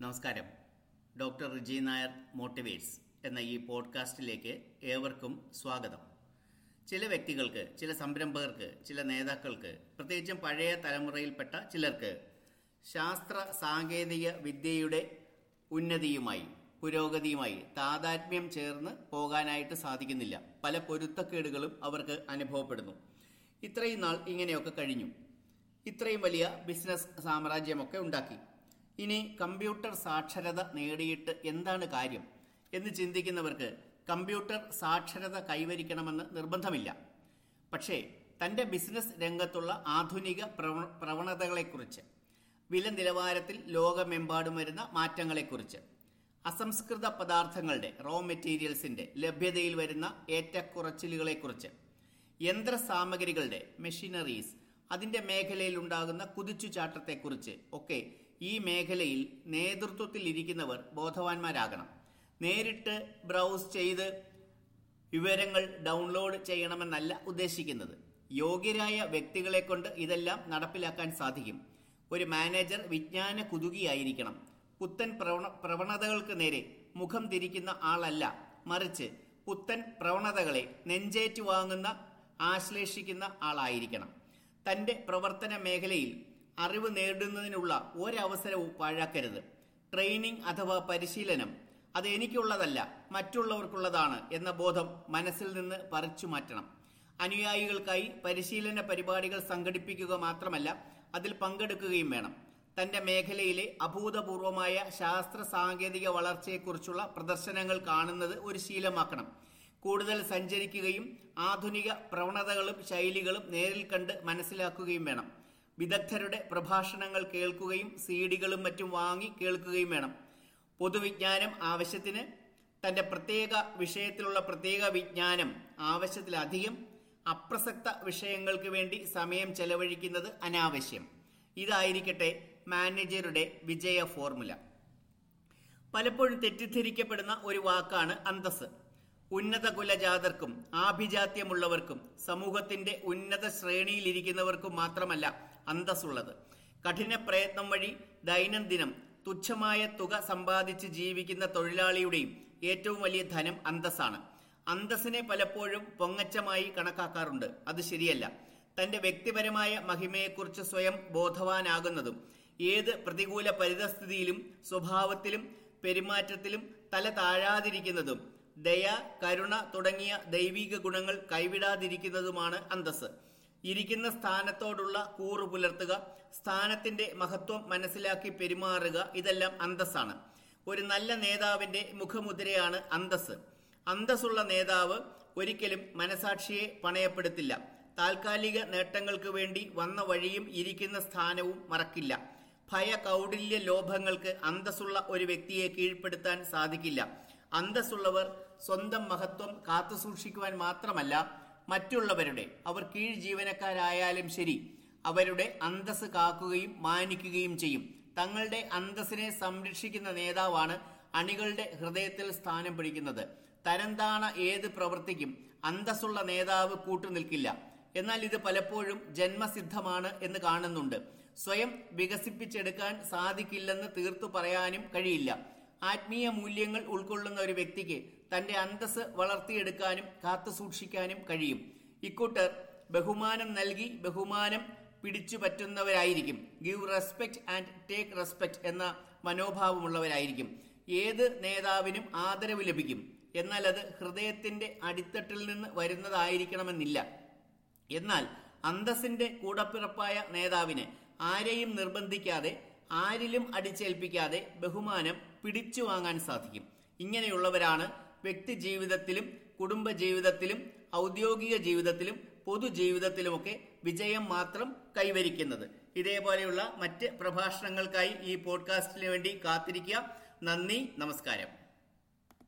നമസ്കാരം. Doctor Riji Nair motivates എന്ന ഈ പോഡ്കാസ്റ്റിലേക്ക് ഏവർക്കും സ്വാഗതം. ചില വ്യക്തികൾക്ക് ചില സംരംഭകർക്ക് ചില നേതാക്കൾക്ക് പ്രത്യേകിച്ചും പഴയ തലമുറയിൽപ്പെട്ട ചിലർക്ക് ശാസ്ത്ര സാങ്കേതിക വിദ്യയുടെ ഉന്നതിയുമായി പുരോഗതിയുമായി താതാത്മ്യം ചേർന്ന് പോകാനായിട്ട് സാധിക്കുന്നില്ല. പല പൊരുത്തക്കേടുകളും അവർക്ക് അനുഭവപ്പെടുന്നു. ഇത്രയും നാൾ ഇങ്ങനെയൊക്കെ കഴിഞ്ഞു. ഇത്രയും വലിയ ബിസിനസ് സാമ്രാജ്യമൊക്കെ ഉണ്ടാക്കി. ഇനി കമ്പ്യൂട്ടർ സാക്ഷരത നേടിയിട്ട് എന്താണ് കാര്യം എന്ന് ചിന്തിക്കുന്നവർക്ക് കമ്പ്യൂട്ടർ സാക്ഷരത കൈവരിക്കണമെന്ന് നിർബന്ധമില്ല. പക്ഷേ തന്റെ ബിസിനസ് രംഗത്തുള്ള ആധുനിക പ്രവണ- പ്രവണതകളെക്കുറിച്ച് വില നിലവാരത്തിൽ ലോകമെമ്പാടും വരുന്ന മാറ്റങ്ങളെക്കുറിച്ച് അസംസ്കൃത പദാർത്ഥങ്ങളുടെ റോ മെറ്റീരിയൽസിന്റെ ലഭ്യതയിൽ വരുന്ന ഏറ്റക്കുറച്ചിലുകളെക്കുറിച്ച് യന്ത്ര സാമഗ്രികളുടെ മെഷീനറീസ് അതിന്റെ മേഖലയിൽ ഉണ്ടാകുന്ന കുതിച്ചുചാട്ടത്തെക്കുറിച്ച് ഒക്കെ ഈ മേഖലയിൽ നേതൃത്വത്തിൽ ഇരിക്കുന്നവർ ബോധവാന്മാരാകണം. നേരിട്ട് ബ്രൗസ് ചെയ്ത് വിവരങ്ങൾ ഡൗൺലോഡ് ചെയ്യണമെന്നല്ല ഉദ്ദേശിക്കുന്നത്. യോഗ്യരായ വ്യക്തികളെ കൊണ്ട് ഇതെല്ലാം നടപ്പിലാക്കാൻ സാധിക്കും. ഒരു മാനേജർ വിജ്ഞാന കുതുകിയായിരിക്കണം. പുത്തൻ പ്രവണ പ്രവണതകൾക്ക് നേരെ മുഖം തിരിക്കുന്ന ആളല്ല. മറിച്ച് പുത്തൻ പ്രവണതകളെ നെഞ്ചേറ്റു വാങ്ങുന്ന ആശ്ലേഷിക്കുന്ന ആളായിരിക്കണം. തന്റെ പ്രവർത്തന മേഖലയിൽ അറിവ് നേടുന്നതിനുള്ള ഒരവസരവും പാഴാക്കരുത്. ട്രെയിനിങ് അഥവാ പരിശീലനം അത് എനിക്കുള്ളതല്ല മറ്റുള്ളവർക്കുള്ളതാണ് എന്ന ബോധം മനസ്സിൽ നിന്ന് പറിച്ചു മാറ്റണം. അനുയായികൾക്കായി പരിശീലന പരിപാടികൾ സംഘടിപ്പിക്കുക മാത്രമല്ല അതിൽ പങ്കെടുക്കുകയും വേണം. തന്റെ മേഖലയിലെ അഭൂതപൂർവമായ ശാസ്ത്ര സാങ്കേതിക വളർച്ചയെക്കുറിച്ചുള്ള പ്രദർശനങ്ങൾ കാണുന്നത് ഒരു ശീലമാക്കണം. കൂടുതൽ സഞ്ചരിക്കുകയും ആധുനിക പ്രവണതകളും ശൈലികളും നേരിൽ കണ്ട് മനസ്സിലാക്കുകയും വേണം. വിദഗ്ധരുടെ പ്രഭാഷണങ്ങൾ കേൾക്കുകയും സീഡികളും മറ്റും വാങ്ങി കേൾക്കുകയും വേണം. പൊതുവിജ്ഞാനം ആവശ്യത്തിന് തന്റെ പ്രത്യേക വിഷയത്തിലുള്ള പ്രത്യേക വിജ്ഞാനം ആവശ്യത്തിലധികം അപ്രസക്ത വിഷയങ്ങൾക്ക് വേണ്ടി സമയം ചെലവഴിക്കുന്നത് അനാവശ്യം. ഇതായിരിക്കട്ടെ മാനേജറുടെ വിജയ ഫോർമുല. പലപ്പോഴും തെറ്റിദ്ധരിക്കപ്പെടുന്ന ഒരു വാക്കാണ് അന്തസ് ഉന്നത കുലജാതർക്കും ആഭിജാത്യമുള്ളവർക്കും സമൂഹത്തിന്റെ ഉന്നത ശ്രേണിയിലിരിക്കുന്നവർക്കും മാത്രമല്ല അന്തസ്സുള്ളത്. കഠിന പ്രയത്നം വഴി ദൈനംദിനം തുച്ഛമായ തുക സമ്പാദിച്ച് ജീവിക്കുന്ന തൊഴിലാളിയുടെയും ഏറ്റവും വലിയ ധനം അന്തസ്സാണ്. അന്തസ്സിനെ പലപ്പോഴും പൊങ്ങച്ചമായി കണക്കാക്കാറുണ്ട്. അത് ശരിയല്ല. തന്റെ വ്യക്തിപരമായ മഹിമയെക്കുറിച്ച് സ്വയം ബോധവാനാകുന്നതും ഏത് പ്രതികൂല പരിതസ്ഥിതിയിലും സ്വഭാവത്തിലും പെരുമാറ്റത്തിലും തല താഴാതിരിക്കുന്നതും ദയ കരുണ തുടങ്ങിയ ദൈവിക ഗുണങ്ങൾ കൈവിടാതിരിക്കുന്നതുമാണ് അന്തസ് ഇരിക്കുന്ന സ്ഥാനത്തോടുള്ള കൂറു പുലർത്തുക സ്ഥാനത്തിന്റെ മഹത്വം മനസ്സിലാക്കി പെരുമാറുക ഇതെല്ലാം അന്തസ്സാണ്. ഒരു നല്ല നേതാവിന്റെ മുഖമുദ്രയാണ് അന്തസ് അന്തസ്സുള്ള നേതാവ് ഒരിക്കലും മനസാക്ഷിയെ പണയപ്പെടുത്തില്ല. താൽക്കാലിക നേട്ടങ്ങൾക്ക് വേണ്ടി വന്ന വഴിയും ഇരിക്കുന്ന സ്ഥാനവും മറക്കില്ല. ഭയ കൗടില്യ ലോഭങ്ങൾക്ക് അന്തസ്സുള്ള ഒരു വ്യക്തിയെ കീഴ്പ്പെടുത്താൻ സാധിക്കില്ല. അന്തസ്സുള്ളവർ സ്വന്തം മഹത്വം കാത്തുസൂക്ഷിക്കുവാൻ മാത്രമല്ല മറ്റുള്ളവരുടെ അവർ കീഴ് ജീവനക്കാരായാലും ശരി അവരുടെ അന്തസ് കാക്കുകയും മാനിക്കുകയും ചെയ്യും. തങ്ങളുടെ അന്തസ്സിനെ സംരക്ഷിക്കുന്ന നേതാവാണ് അണികളുടെ ഹൃദയത്തിൽ സ്ഥാനം പിടിക്കുന്നത്. തരംതാണ ഏത് പ്രവൃത്തിക്കും അന്തസ്സുള്ള നേതാവ് കൂട്ടുനിൽക്കില്ല. എന്നാൽ ഇത് പലപ്പോഴും ജന്മസിദ്ധമാണ് എന്ന് കാണുന്നുണ്ട്. സ്വയം വികസിപ്പിച്ചെടുക്കാൻ സാധിക്കില്ലെന്ന് തീർത്തു പറയാനും കഴിയില്ല. ആത്മീയ മൂല്യങ്ങൾ ഉൾക്കൊള്ളുന്ന ഒരു വ്യക്തിക്ക് തന്റെ അന്തസ് വളർത്തിയെടുക്കാനും കാത്തു സൂക്ഷിക്കാനും കഴിയും. ഇക്കൂട്ടർ ബഹുമാനം നൽകി ബഹുമാനം പിടിച്ചു പറ്റുന്നവരായിരിക്കും. Give respect and take respect എന്ന മനോഭാവമുള്ളവരായിരിക്കും. ഏത് നേതാവിനും ആദരവ് ലഭിക്കും. എന്നാൽ അത് ഹൃദയത്തിന്റെ അടിത്തട്ടിൽ നിന്ന് വരുന്നതായിരിക്കണമെന്നില്ല. എന്നാൽ അന്തസ്സിന്റെ കൂടപ്പിറപ്പായ നേതാവിനെ ആരെയും നിർബന്ധിക്കാതെ ആരിലും അടിച്ചേൽപ്പിക്കാതെ ബഹുമാനം പിടിച്ചു വാങ്ങാൻ സാധിക്കും. ഇങ്ങനെയുള്ളവരാണ് വ്യക്തി ജീവിതത്തിലും കുടുംബ ജീവിതത്തിലും ഔദ്യോഗിക ജീവിതത്തിലും പൊതുജീവിതത്തിലുമൊക്കെ വിജയം മാത്രം കൈവരിക്കുന്നത്. ഇതേപോലെയുള്ള മറ്റ് പ്രഭാഷണങ്ങൾക്കായി ഈ പോഡ്കാസ്റ്റിന് വേണ്ടി കാത്തിരിക്കുക. നന്ദി നമസ്കാരം.